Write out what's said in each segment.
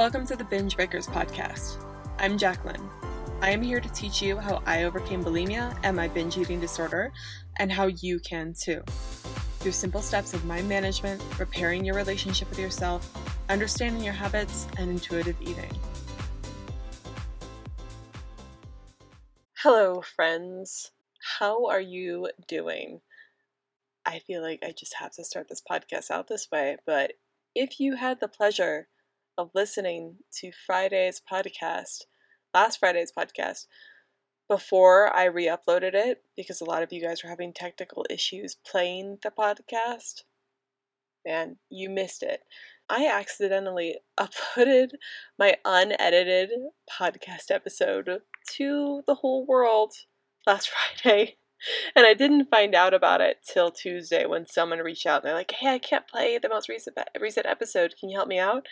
Welcome to the Binge Breakers podcast. I'm Jacqueline. I am here to teach you how I overcame bulimia and my binge eating disorder, and how you can too. Through simple steps of mind management, repairing your relationship with yourself, understanding your habits, and intuitive eating. Hello, friends. How are you doing? I feel like I just have to start this podcast out this way, but if you had the pleasure of listening to Friday's podcast, last Friday's podcast, before I re uploaded it, because a lot of you guys were having technical issues playing the podcast, man, you missed it. I accidentally uploaded my unedited podcast episode to the whole world last Friday. And I didn't find out about it till Tuesday when someone reached out and they're like, "Hey, I can't play the most recent recent episode. Can you help me out?"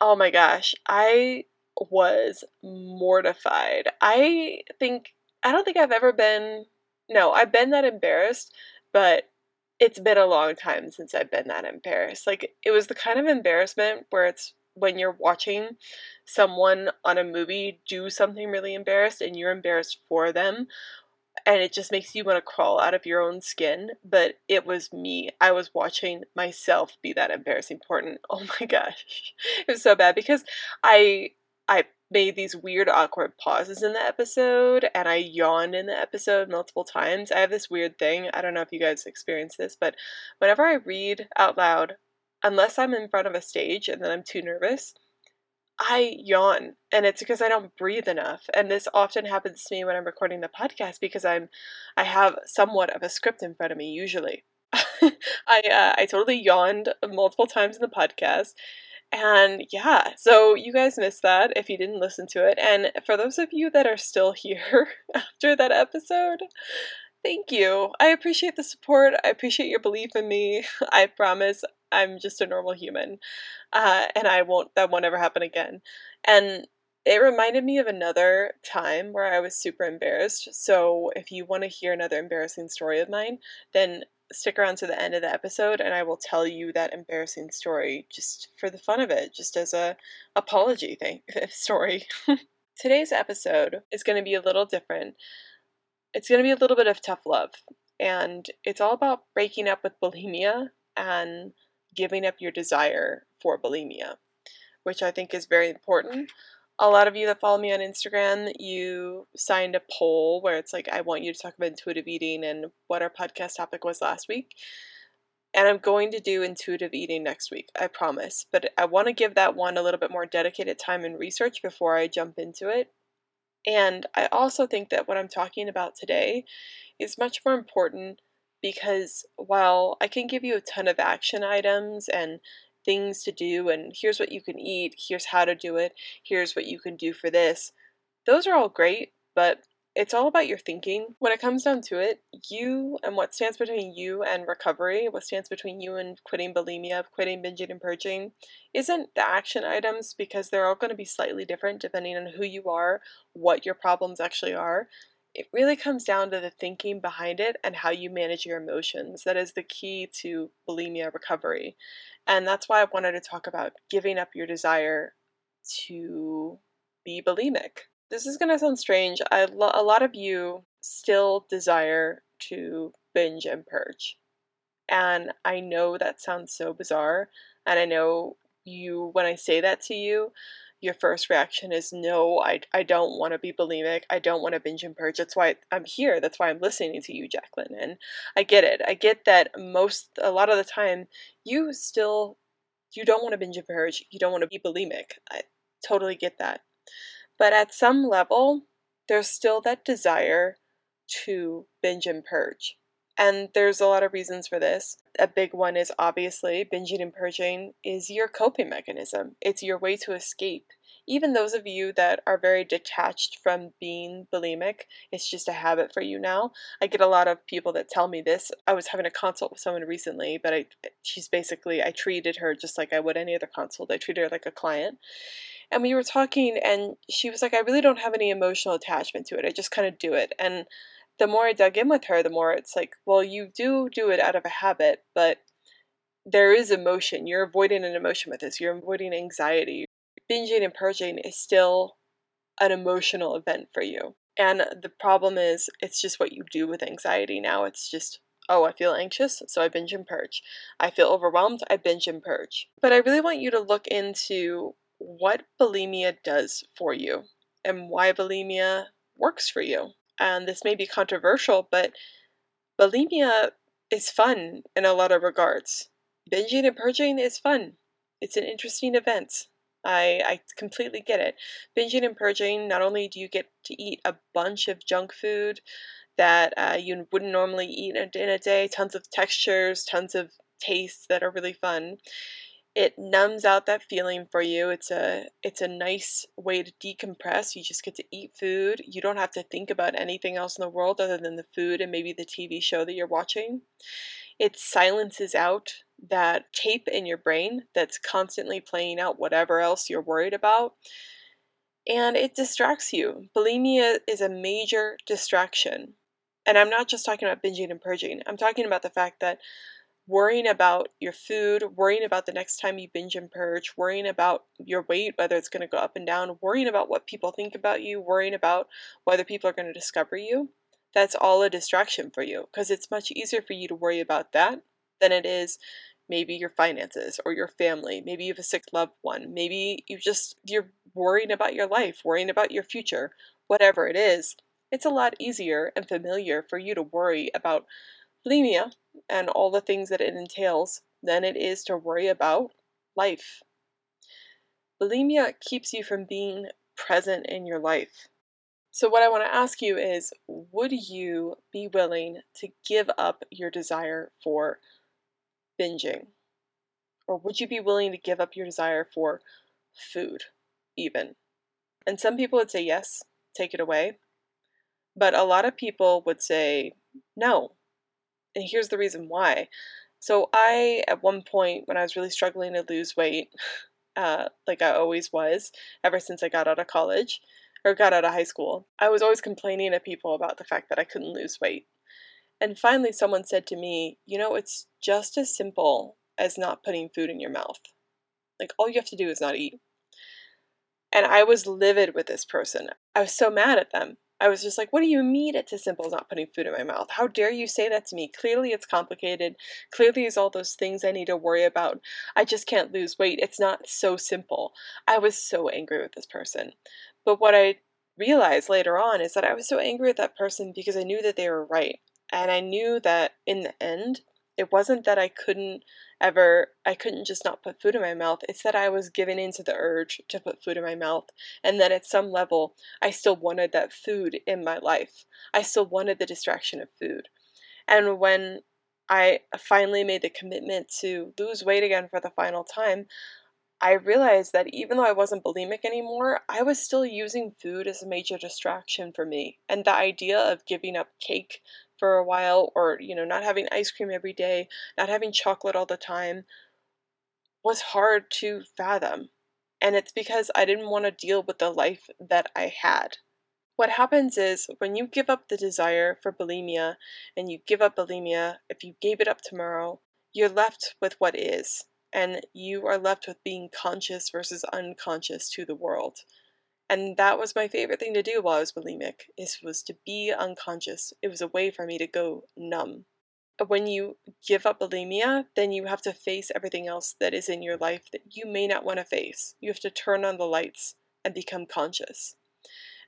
Oh my gosh, I was mortified. I think I don't think I've ever been no, I've been that embarrassed, but it's been a long time since I've been that embarrassed. Like it was the kind of embarrassment where it's when you're watching someone on a movie do something really embarrassed and you're embarrassed for them and it just makes you want to crawl out of your own skin but it was me. I was watching myself be that embarrassing important. Oh my gosh. It was so bad because i i made these weird awkward pauses in the episode and i yawned in the episode multiple times. I have this weird thing i don't know if you guys experience this but whenever i read out loud unless i'm in front of a stage and then i'm too nervous I yawn and it's because I don't breathe enough. And this often happens to me when I'm recording the podcast because I'm I have somewhat of a script in front of me usually. I uh, I totally yawned multiple times in the podcast. And yeah, so you guys missed that if you didn't listen to it. And for those of you that are still here after that episode, thank you. I appreciate the support. I appreciate your belief in me. I promise I'm just a normal human, uh, and I won't. That won't ever happen again. And it reminded me of another time where I was super embarrassed. So if you want to hear another embarrassing story of mine, then stick around to the end of the episode and I will tell you that embarrassing story just for the fun of it, just as a apology thing story. Today's episode is going to be a little different. It's going to be a little bit of tough love, and it's all about breaking up with bulimia and giving up your desire for bulimia, which I think is very important. Mm-hmm. A lot of you that follow me on Instagram, you signed a poll where it's like, I want you to talk about intuitive eating and what our podcast topic was last week. And I'm going to do intuitive eating next week, I promise. But I want to give that one a little bit more dedicated time and research before I jump into it. And I also think that what I'm talking about today is much more important because while I can give you a ton of action items and things to do, and here's what you can eat, here's how to do it, here's what you can do for this, those are all great, but it's all about your thinking. When it comes down to it, you and what stands between you and recovery, what stands between you and quitting bulimia, quitting binging and purging, isn't the action items because they're all going to be slightly different depending on who you are, what your problems actually are it really comes down to the thinking behind it and how you manage your emotions. That is the key to bulimia recovery. And that's why I wanted to talk about giving up your desire to be bulimic. This is going to sound strange. A lot of you still desire to binge and purge. And I know that sounds so bizarre. And I know you, when I say that to you, your first reaction is no i, I don't want to be bulimic i don't want to binge and purge that's why i'm here that's why i'm listening to you jacqueline and i get it i get that most a lot of the time you still you don't want to binge and purge you don't want to be bulimic i totally get that but at some level there's still that desire to binge and purge and there's a lot of reasons for this. A big one is obviously binging and purging is your coping mechanism. It's your way to escape. Even those of you that are very detached from being bulimic, it's just a habit for you now. I get a lot of people that tell me this. I was having a consult with someone recently, but I she's basically I treated her just like I would any other consult. I treated her like a client. And we were talking and she was like I really don't have any emotional attachment to it. I just kind of do it. And the more I dug in with her, the more it's like, well, you do do it out of a habit, but there is emotion. You're avoiding an emotion with this. You're avoiding anxiety. binging and purging is still an emotional event for you. And the problem is, it's just what you do with anxiety now. It's just, oh, I feel anxious, so I binge and purge. I feel overwhelmed, I binge and purge. But I really want you to look into what bulimia does for you and why bulimia works for you. And this may be controversial, but bulimia is fun in a lot of regards. Binging and purging is fun. It's an interesting event. I, I completely get it. Binging and purging, not only do you get to eat a bunch of junk food that uh, you wouldn't normally eat in a day, tons of textures, tons of tastes that are really fun. It numbs out that feeling for you. It's a it's a nice way to decompress. You just get to eat food. You don't have to think about anything else in the world other than the food and maybe the TV show that you're watching. It silences out that tape in your brain that's constantly playing out whatever else you're worried about. And it distracts you. Bulimia is a major distraction. And I'm not just talking about binging and purging, I'm talking about the fact that worrying about your food, worrying about the next time you binge and purge, worrying about your weight, whether it's going to go up and down, worrying about what people think about you, worrying about whether people are going to discover you, that's all a distraction for you because it's much easier for you to worry about that than it is maybe your finances or your family maybe you have a sick loved one maybe you just you're worrying about your life worrying about your future whatever it is it's a lot easier and familiar for you to worry about bulimia and all the things that it entails than it is to worry about life bulimia keeps you from being present in your life so, what I want to ask you is would you be willing to give up your desire for binging? Or would you be willing to give up your desire for food, even? And some people would say yes, take it away. But a lot of people would say no. And here's the reason why. So, I, at one point, when I was really struggling to lose weight, uh, like I always was, ever since I got out of college or got out of high school, I was always complaining to people about the fact that I couldn't lose weight. And finally, someone said to me, You know, it's just as simple as not putting food in your mouth. Like, all you have to do is not eat. And I was livid with this person. I was so mad at them. I was just like, What do you mean it's as simple as not putting food in my mouth? How dare you say that to me? Clearly, it's complicated. Clearly, it's all those things I need to worry about. I just can't lose weight. It's not so simple. I was so angry with this person. But what I realized later on is that I was so angry with that person because I knew that they were right. And I knew that in the end, it wasn't that I couldn't ever, I couldn't just not put food in my mouth. It's that I was giving into the urge to put food in my mouth. And that at some level, I still wanted that food in my life. I still wanted the distraction of food. And when I finally made the commitment to lose weight again for the final time, I realized that even though I wasn't bulimic anymore, I was still using food as a major distraction for me. And the idea of giving up cake for a while or, you know, not having ice cream every day, not having chocolate all the time was hard to fathom. And it's because I didn't want to deal with the life that I had. What happens is when you give up the desire for bulimia and you give up bulimia, if you gave it up tomorrow, you're left with what is and you are left with being conscious versus unconscious to the world. And that was my favorite thing to do while I was bulimic, is was to be unconscious. It was a way for me to go numb. When you give up bulimia, then you have to face everything else that is in your life that you may not want to face. You have to turn on the lights and become conscious.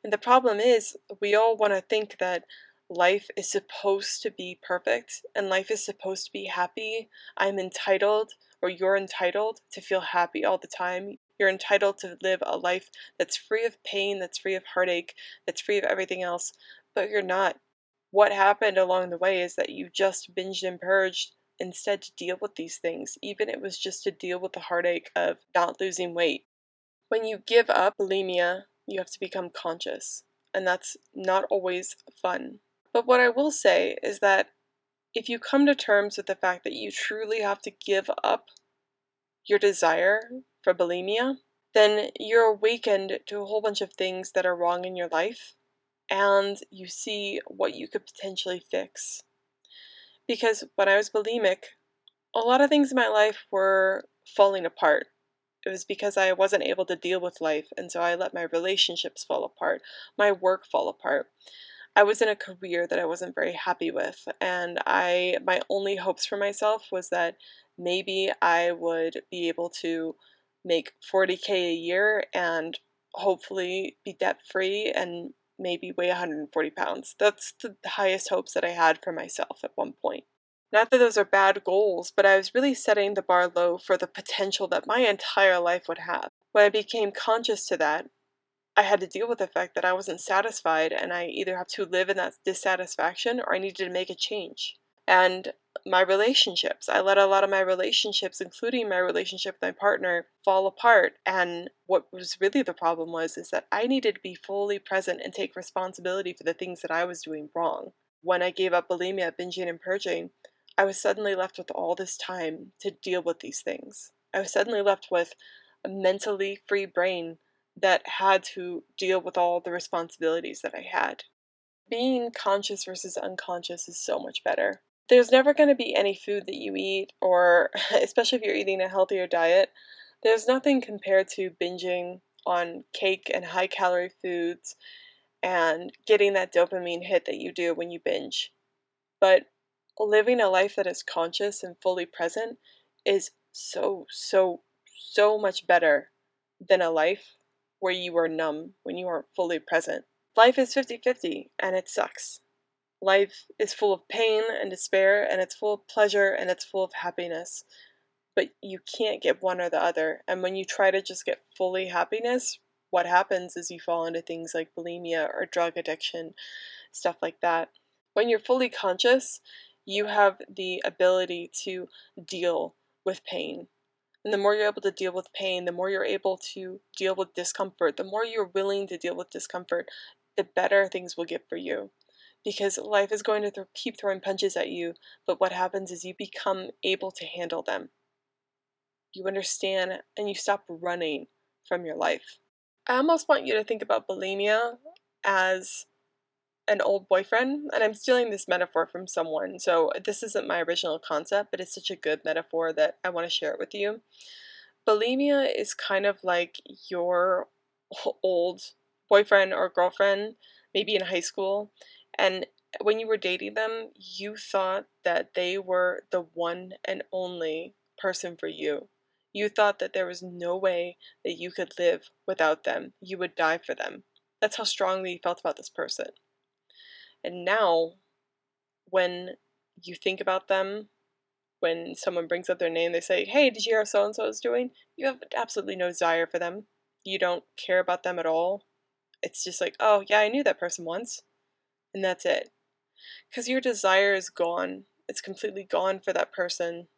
And the problem is, we all want to think that life is supposed to be perfect and life is supposed to be happy. I'm entitled or you're entitled to feel happy all the time. You're entitled to live a life that's free of pain, that's free of heartache, that's free of everything else, but you're not. What happened along the way is that you just binged and purged instead to deal with these things, even it was just to deal with the heartache of not losing weight. When you give up bulimia, you have to become conscious, and that's not always fun. But what I will say is that if you come to terms with the fact that you truly have to give up your desire for bulimia, then you're awakened to a whole bunch of things that are wrong in your life and you see what you could potentially fix. Because when I was bulimic, a lot of things in my life were falling apart. It was because I wasn't able to deal with life, and so I let my relationships fall apart, my work fall apart. I was in a career that I wasn't very happy with, and I my only hopes for myself was that maybe I would be able to make 40k a year and hopefully be debt free and maybe weigh 140 pounds. That's the highest hopes that I had for myself at one point. Not that those are bad goals, but I was really setting the bar low for the potential that my entire life would have. When I became conscious to that, I had to deal with the fact that I wasn't satisfied and I either have to live in that dissatisfaction or I needed to make a change. And my relationships, I let a lot of my relationships, including my relationship with my partner, fall apart. And what was really the problem was is that I needed to be fully present and take responsibility for the things that I was doing wrong. When I gave up bulimia, binging, and purging, I was suddenly left with all this time to deal with these things. I was suddenly left with a mentally free brain that had to deal with all the responsibilities that I had. Being conscious versus unconscious is so much better. There's never going to be any food that you eat, or especially if you're eating a healthier diet, there's nothing compared to binging on cake and high calorie foods and getting that dopamine hit that you do when you binge. But living a life that is conscious and fully present is so, so, so much better than a life where you are numb when you aren't fully present. Life is 50 50 and it sucks. Life is full of pain and despair, and it's full of pleasure and it's full of happiness. But you can't get one or the other. And when you try to just get fully happiness, what happens is you fall into things like bulimia or drug addiction, stuff like that. When you're fully conscious, you have the ability to deal with pain. And the more you're able to deal with pain, the more you're able to deal with discomfort, the more you're willing to deal with discomfort, the better things will get for you. Because life is going to th- keep throwing punches at you, but what happens is you become able to handle them. You understand and you stop running from your life. I almost want you to think about bulimia as an old boyfriend, and I'm stealing this metaphor from someone, so this isn't my original concept, but it's such a good metaphor that I want to share it with you. Bulimia is kind of like your old boyfriend or girlfriend, maybe in high school, and when you were dating them, you thought that they were the one and only person for you. You thought that there was no way that you could live without them. You would die for them. That's how strongly you felt about this person. And now, when you think about them, when someone brings up their name, they say, Hey, did you hear how so and so is doing? You have absolutely no desire for them. You don't care about them at all. It's just like, Oh, yeah, I knew that person once. And that's it. Because your desire is gone. It's completely gone for that person.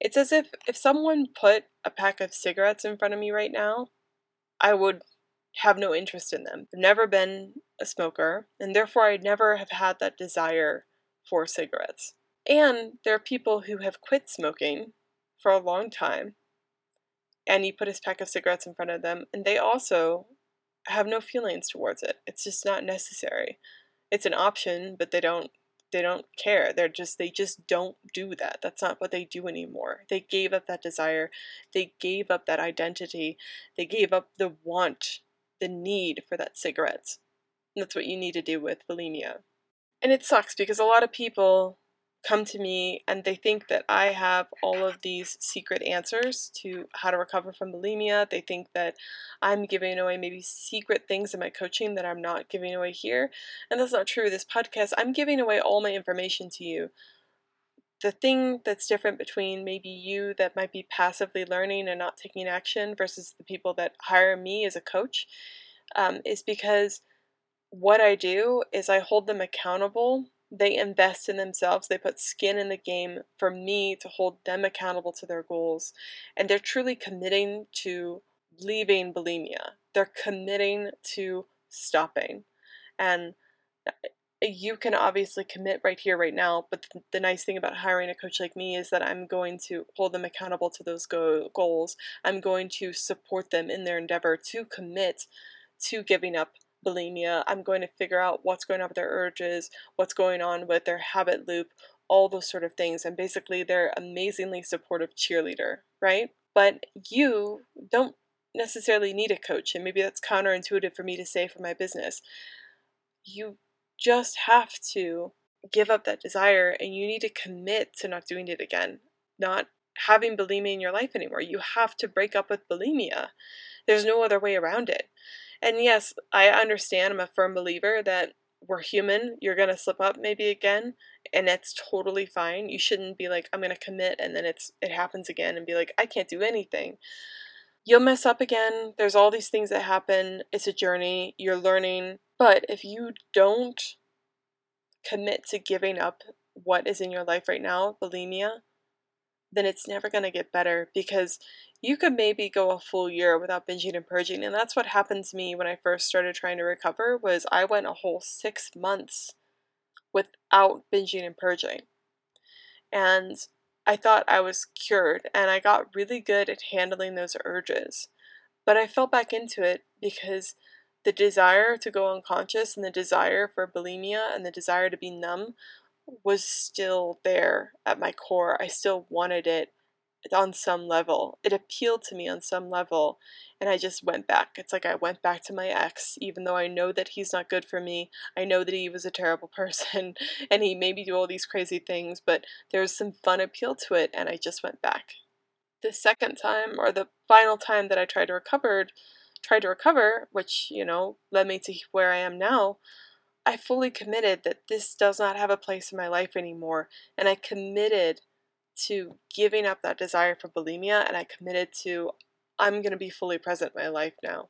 It's as if if someone put a pack of cigarettes in front of me right now, I would have no interest in them. I've never been a smoker, and therefore I'd never have had that desire for cigarettes. And there are people who have quit smoking for a long time, and you put a pack of cigarettes in front of them, and they also have no feelings towards it. It's just not necessary. It's an option, but they don't they don't care. They're just they just don't do that. That's not what they do anymore. They gave up that desire. They gave up that identity. They gave up the want the need for that cigarette. And that's what you need to do with bulimia. And it sucks because a lot of people come to me and they think that I have all of these secret answers to how to recover from bulimia. They think that I'm giving away maybe secret things in my coaching that I'm not giving away here. And that's not true. This podcast, I'm giving away all my information to you the thing that's different between maybe you that might be passively learning and not taking action versus the people that hire me as a coach um, is because what I do is I hold them accountable. They invest in themselves, they put skin in the game for me to hold them accountable to their goals. And they're truly committing to leaving bulimia, they're committing to stopping. And uh, you can obviously commit right here, right now. But the nice thing about hiring a coach like me is that I'm going to hold them accountable to those go- goals. I'm going to support them in their endeavor to commit to giving up bulimia. I'm going to figure out what's going on with their urges, what's going on with their habit loop, all those sort of things. And basically, they're amazingly supportive cheerleader, right? But you don't necessarily need a coach, and maybe that's counterintuitive for me to say for my business. You just have to give up that desire and you need to commit to not doing it again, not having bulimia in your life anymore. You have to break up with bulimia. There's no other way around it. And yes, I understand, I'm a firm believer that we're human. You're going to slip up maybe again, and that's totally fine. You shouldn't be like I'm going to commit and then it's it happens again and be like I can't do anything. You'll mess up again. There's all these things that happen. It's a journey. You're learning. But if you don't commit to giving up what is in your life right now, bulimia, then it's never going to get better because you could maybe go a full year without binging and purging and that's what happened to me when i first started trying to recover was i went a whole six months without binging and purging. And i thought i was cured and i got really good at handling those urges but i fell back into it because the desire to go unconscious and the desire for bulimia and the desire to be numb was still there at my core. I still wanted it on some level. It appealed to me on some level, and I just went back. It's like I went back to my ex, even though I know that he's not good for me. I know that he was a terrible person and he made me do all these crazy things, but there was some fun appeal to it, and I just went back. The second time, or the final time that I tried to recover, tried to recover, which, you know, led me to where I am now, I fully committed that this does not have a place in my life anymore. And I committed to giving up that desire for bulimia and I committed to, I'm going to be fully present in my life now.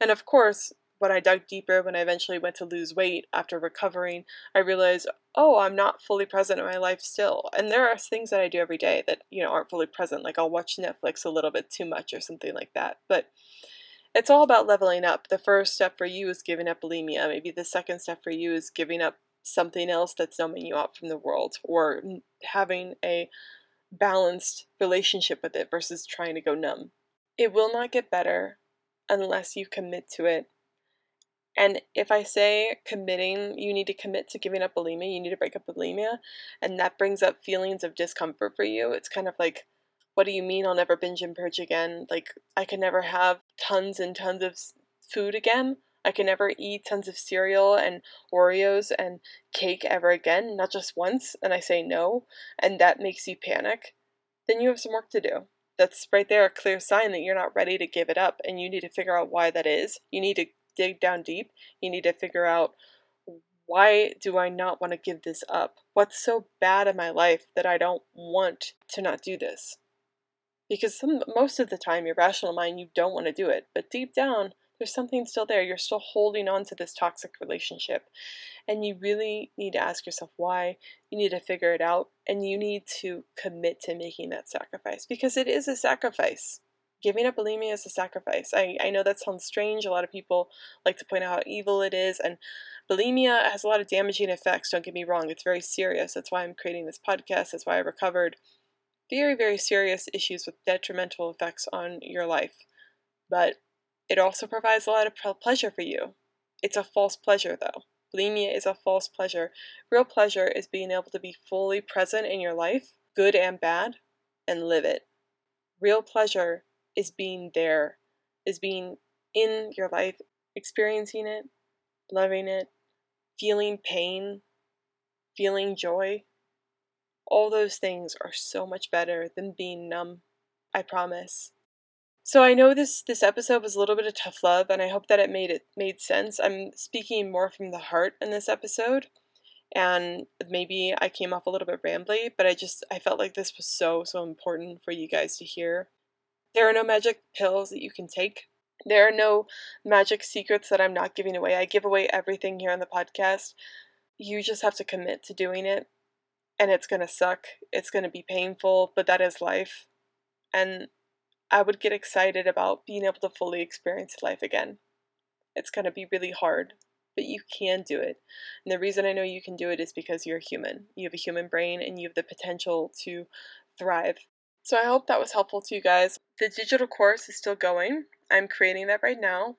And of course, when I dug deeper, when I eventually went to lose weight after recovering, I realized, oh, I'm not fully present in my life still. And there are things that I do every day that, you know, aren't fully present. Like I'll watch Netflix a little bit too much or something like that. But it's all about leveling up. The first step for you is giving up bulimia. Maybe the second step for you is giving up something else that's numbing you out from the world or having a balanced relationship with it versus trying to go numb. It will not get better unless you commit to it. And if I say committing, you need to commit to giving up bulimia, you need to break up bulimia, and that brings up feelings of discomfort for you. It's kind of like what do you mean I'll never binge and purge again? Like, I can never have tons and tons of food again. I can never eat tons of cereal and Oreos and cake ever again, not just once, and I say no, and that makes you panic, then you have some work to do. That's right there a clear sign that you're not ready to give it up, and you need to figure out why that is. You need to dig down deep. You need to figure out why do I not want to give this up? What's so bad in my life that I don't want to not do this? Because some most of the time your rational mind you don't want to do it but deep down there's something still there. You're still holding on to this toxic relationship and you really need to ask yourself why. You need to figure it out and you need to commit to making that sacrifice because it is a sacrifice. Giving up bulimia is a sacrifice. I, I know that sounds strange. A lot of people like to point out how evil it is and bulimia has a lot of damaging effects don't get me wrong. It's very serious. That's why i'm creating this podcast. That's why i recovered very, very serious issues with detrimental effects on your life. But it also provides a lot of pleasure for you. It's a false pleasure, though. Bulimia is a false pleasure. Real pleasure is being able to be fully present in your life, good and bad, and live it. Real pleasure is being there, is being in your life, experiencing it, loving it, feeling pain, feeling joy. All those things are so much better than being numb. I promise. So I know this this episode was a little bit of tough love and I hope that it made it made sense. I'm speaking more from the heart in this episode and maybe I came off a little bit rambly, but I just I felt like this was so so important for you guys to hear. There are no magic pills that you can take. There are no magic secrets that I'm not giving away. I give away everything here on the podcast. You just have to commit to doing it and it's going to suck. It's going to be painful, but that is life. And I would get excited about being able to fully experience life again. It's going to be really hard, but you can do it. And the reason I know you can do it is because you're human. You have a human brain and you have the potential to thrive. So I hope that was helpful to you guys. The digital course is still going. I'm creating that right now.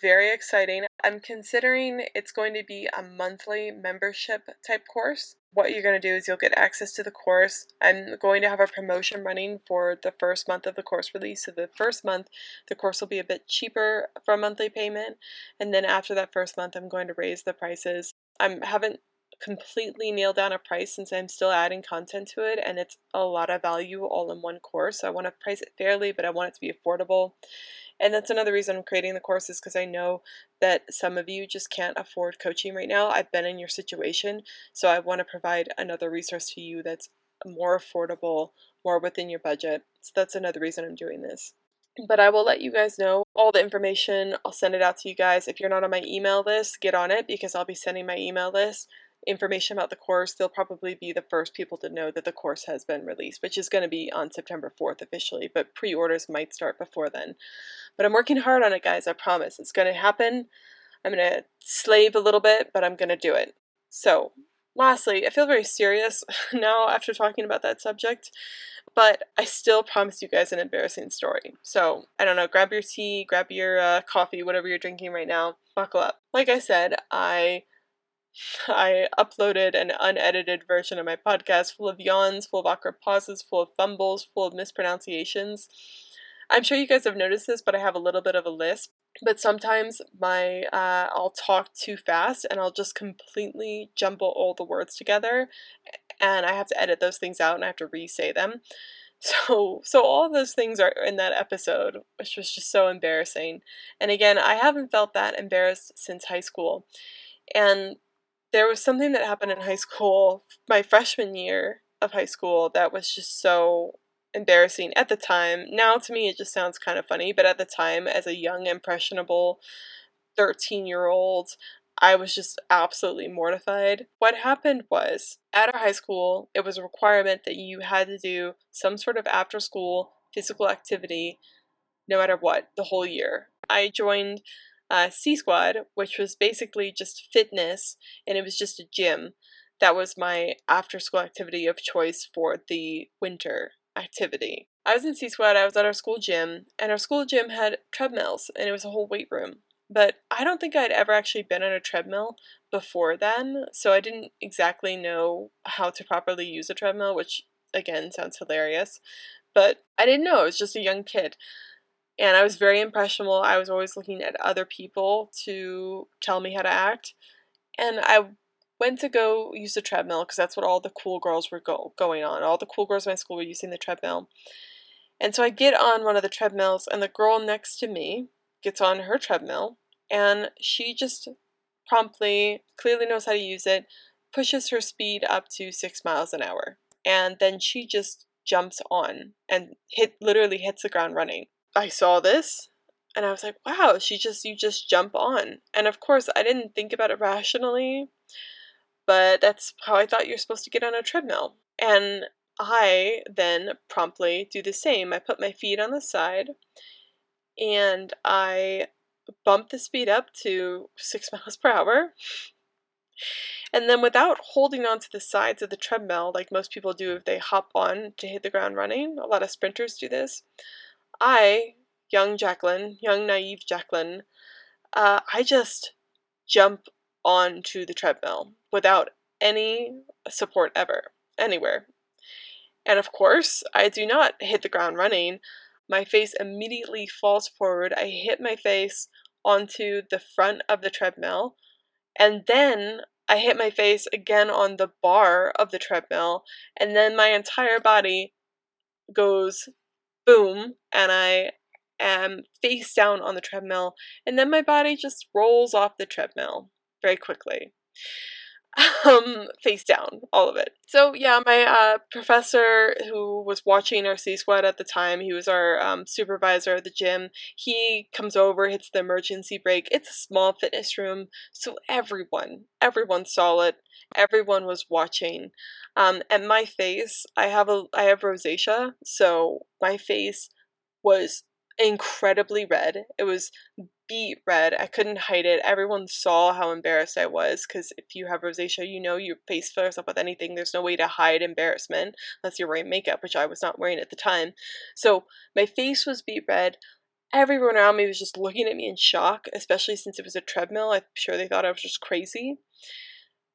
Very exciting. I'm considering it's going to be a monthly membership type course. What you're going to do is you'll get access to the course. I'm going to have a promotion running for the first month of the course release. So, the first month, the course will be a bit cheaper for a monthly payment. And then after that first month, I'm going to raise the prices. I haven't completely nail down a price since I'm still adding content to it and it's a lot of value all in one course. So I want to price it fairly, but I want it to be affordable. And that's another reason I'm creating the course is because I know that some of you just can't afford coaching right now. I've been in your situation, so I want to provide another resource to you that's more affordable, more within your budget. So that's another reason I'm doing this. But I will let you guys know all the information. I'll send it out to you guys. If you're not on my email list, get on it because I'll be sending my email list information about the course, they'll probably be the first people to know that the course has been released, which is going to be on September 4th officially, but pre orders might start before then. But I'm working hard on it, guys, I promise. It's going to happen. I'm going to slave a little bit, but I'm going to do it. So, lastly, I feel very serious now after talking about that subject, but I still promise you guys an embarrassing story. So, I don't know, grab your tea, grab your uh, coffee, whatever you're drinking right now, buckle up. Like I said, I I uploaded an unedited version of my podcast full of yawns, full of awkward pauses, full of fumbles, full of mispronunciations. I'm sure you guys have noticed this, but I have a little bit of a lisp. But sometimes my uh, I'll talk too fast and I'll just completely jumble all the words together, and I have to edit those things out and I have to re-say them. So so all those things are in that episode, which was just so embarrassing. And again, I haven't felt that embarrassed since high school. And there was something that happened in high school, my freshman year of high school, that was just so embarrassing at the time. Now to me, it just sounds kind of funny, but at the time, as a young, impressionable 13 year old, I was just absolutely mortified. What happened was, at our high school, it was a requirement that you had to do some sort of after school physical activity no matter what the whole year. I joined uh, C Squad, which was basically just fitness, and it was just a gym. That was my after school activity of choice for the winter activity. I was in C Squad, I was at our school gym, and our school gym had treadmills, and it was a whole weight room. But I don't think I'd ever actually been on a treadmill before then, so I didn't exactly know how to properly use a treadmill, which again sounds hilarious. But I didn't know, I was just a young kid and I was very impressionable. I was always looking at other people to tell me how to act. And I went to go use the treadmill because that's what all the cool girls were go- going on. All the cool girls in my school were using the treadmill. And so I get on one of the treadmills, and the girl next to me gets on her treadmill, and she just promptly, clearly knows how to use it, pushes her speed up to six miles an hour. And then she just jumps on and hit literally hits the ground running. I saw this and I was like, wow, she just, you just jump on. And of course, I didn't think about it rationally, but that's how I thought you're supposed to get on a treadmill. And I then promptly do the same. I put my feet on the side and I bump the speed up to six miles per hour. And then, without holding on to the sides of the treadmill, like most people do if they hop on to hit the ground running, a lot of sprinters do this. I, young Jacqueline, young naive Jacqueline, uh, I just jump onto the treadmill without any support ever, anywhere. And of course, I do not hit the ground running. My face immediately falls forward. I hit my face onto the front of the treadmill, and then I hit my face again on the bar of the treadmill, and then my entire body goes boom, and I am face down on the treadmill, and then my body just rolls off the treadmill very quickly. Um, face down, all of it. So yeah, my uh, professor who was watching our C squad at the time, he was our um, supervisor at the gym. He comes over, hits the emergency brake. It's a small fitness room, so everyone, everyone saw it. Everyone was watching. Um, and my face, I have a I have rosacea, so my face was incredibly red. It was beet red. I couldn't hide it. Everyone saw how embarrassed I was because if you have rosacea, you know your face flares up with anything. There's no way to hide embarrassment unless you're wearing makeup, which I was not wearing at the time. So my face was beet red. everyone around me was just looking at me in shock, especially since it was a treadmill. I'm sure they thought I was just crazy.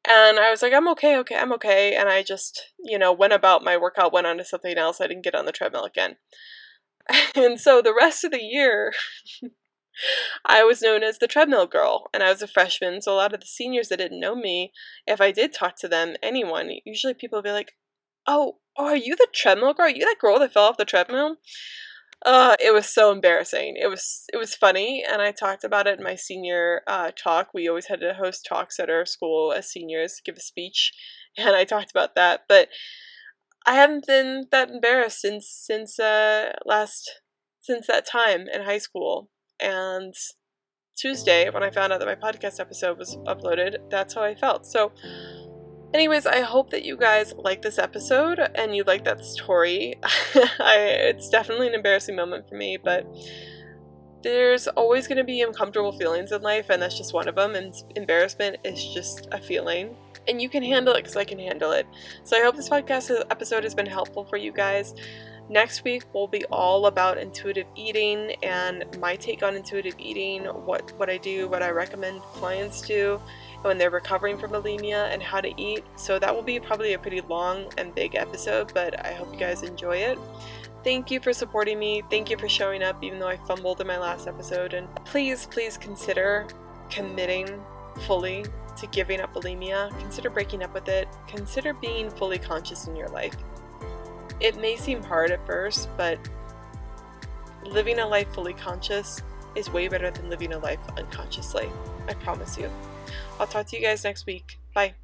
And I was like, I'm okay, okay, I'm okay. And I just, you know, went about my workout, went on to something else. I didn't get on the treadmill again. And so the rest of the year, I was known as the treadmill girl, and I was a freshman. So a lot of the seniors that didn't know me, if I did talk to them, anyone, usually people would be like, "Oh, oh, are you the treadmill girl? Are you that girl that fell off the treadmill?" Uh, it was so embarrassing. It was it was funny, and I talked about it in my senior uh, talk. We always had to host talks at our school as seniors, give a speech, and I talked about that. But I haven't been that embarrassed since since uh, last since that time in high school. And Tuesday, when I found out that my podcast episode was uploaded, that's how I felt. So, anyways, I hope that you guys like this episode and you like that story. I, it's definitely an embarrassing moment for me, but there's always going to be uncomfortable feelings in life, and that's just one of them. And embarrassment is just a feeling. And you can handle it because I can handle it. So I hope this podcast episode has been helpful for you guys. Next week will be all about intuitive eating and my take on intuitive eating, what, what I do, what I recommend clients do when they're recovering from bulimia, and how to eat. So that will be probably a pretty long and big episode, but I hope you guys enjoy it. Thank you for supporting me. Thank you for showing up, even though I fumbled in my last episode. And please, please consider committing fully to giving up bulimia. Consider breaking up with it. Consider being fully conscious in your life. It may seem hard at first, but living a life fully conscious is way better than living a life unconsciously. I promise you. I'll talk to you guys next week. Bye.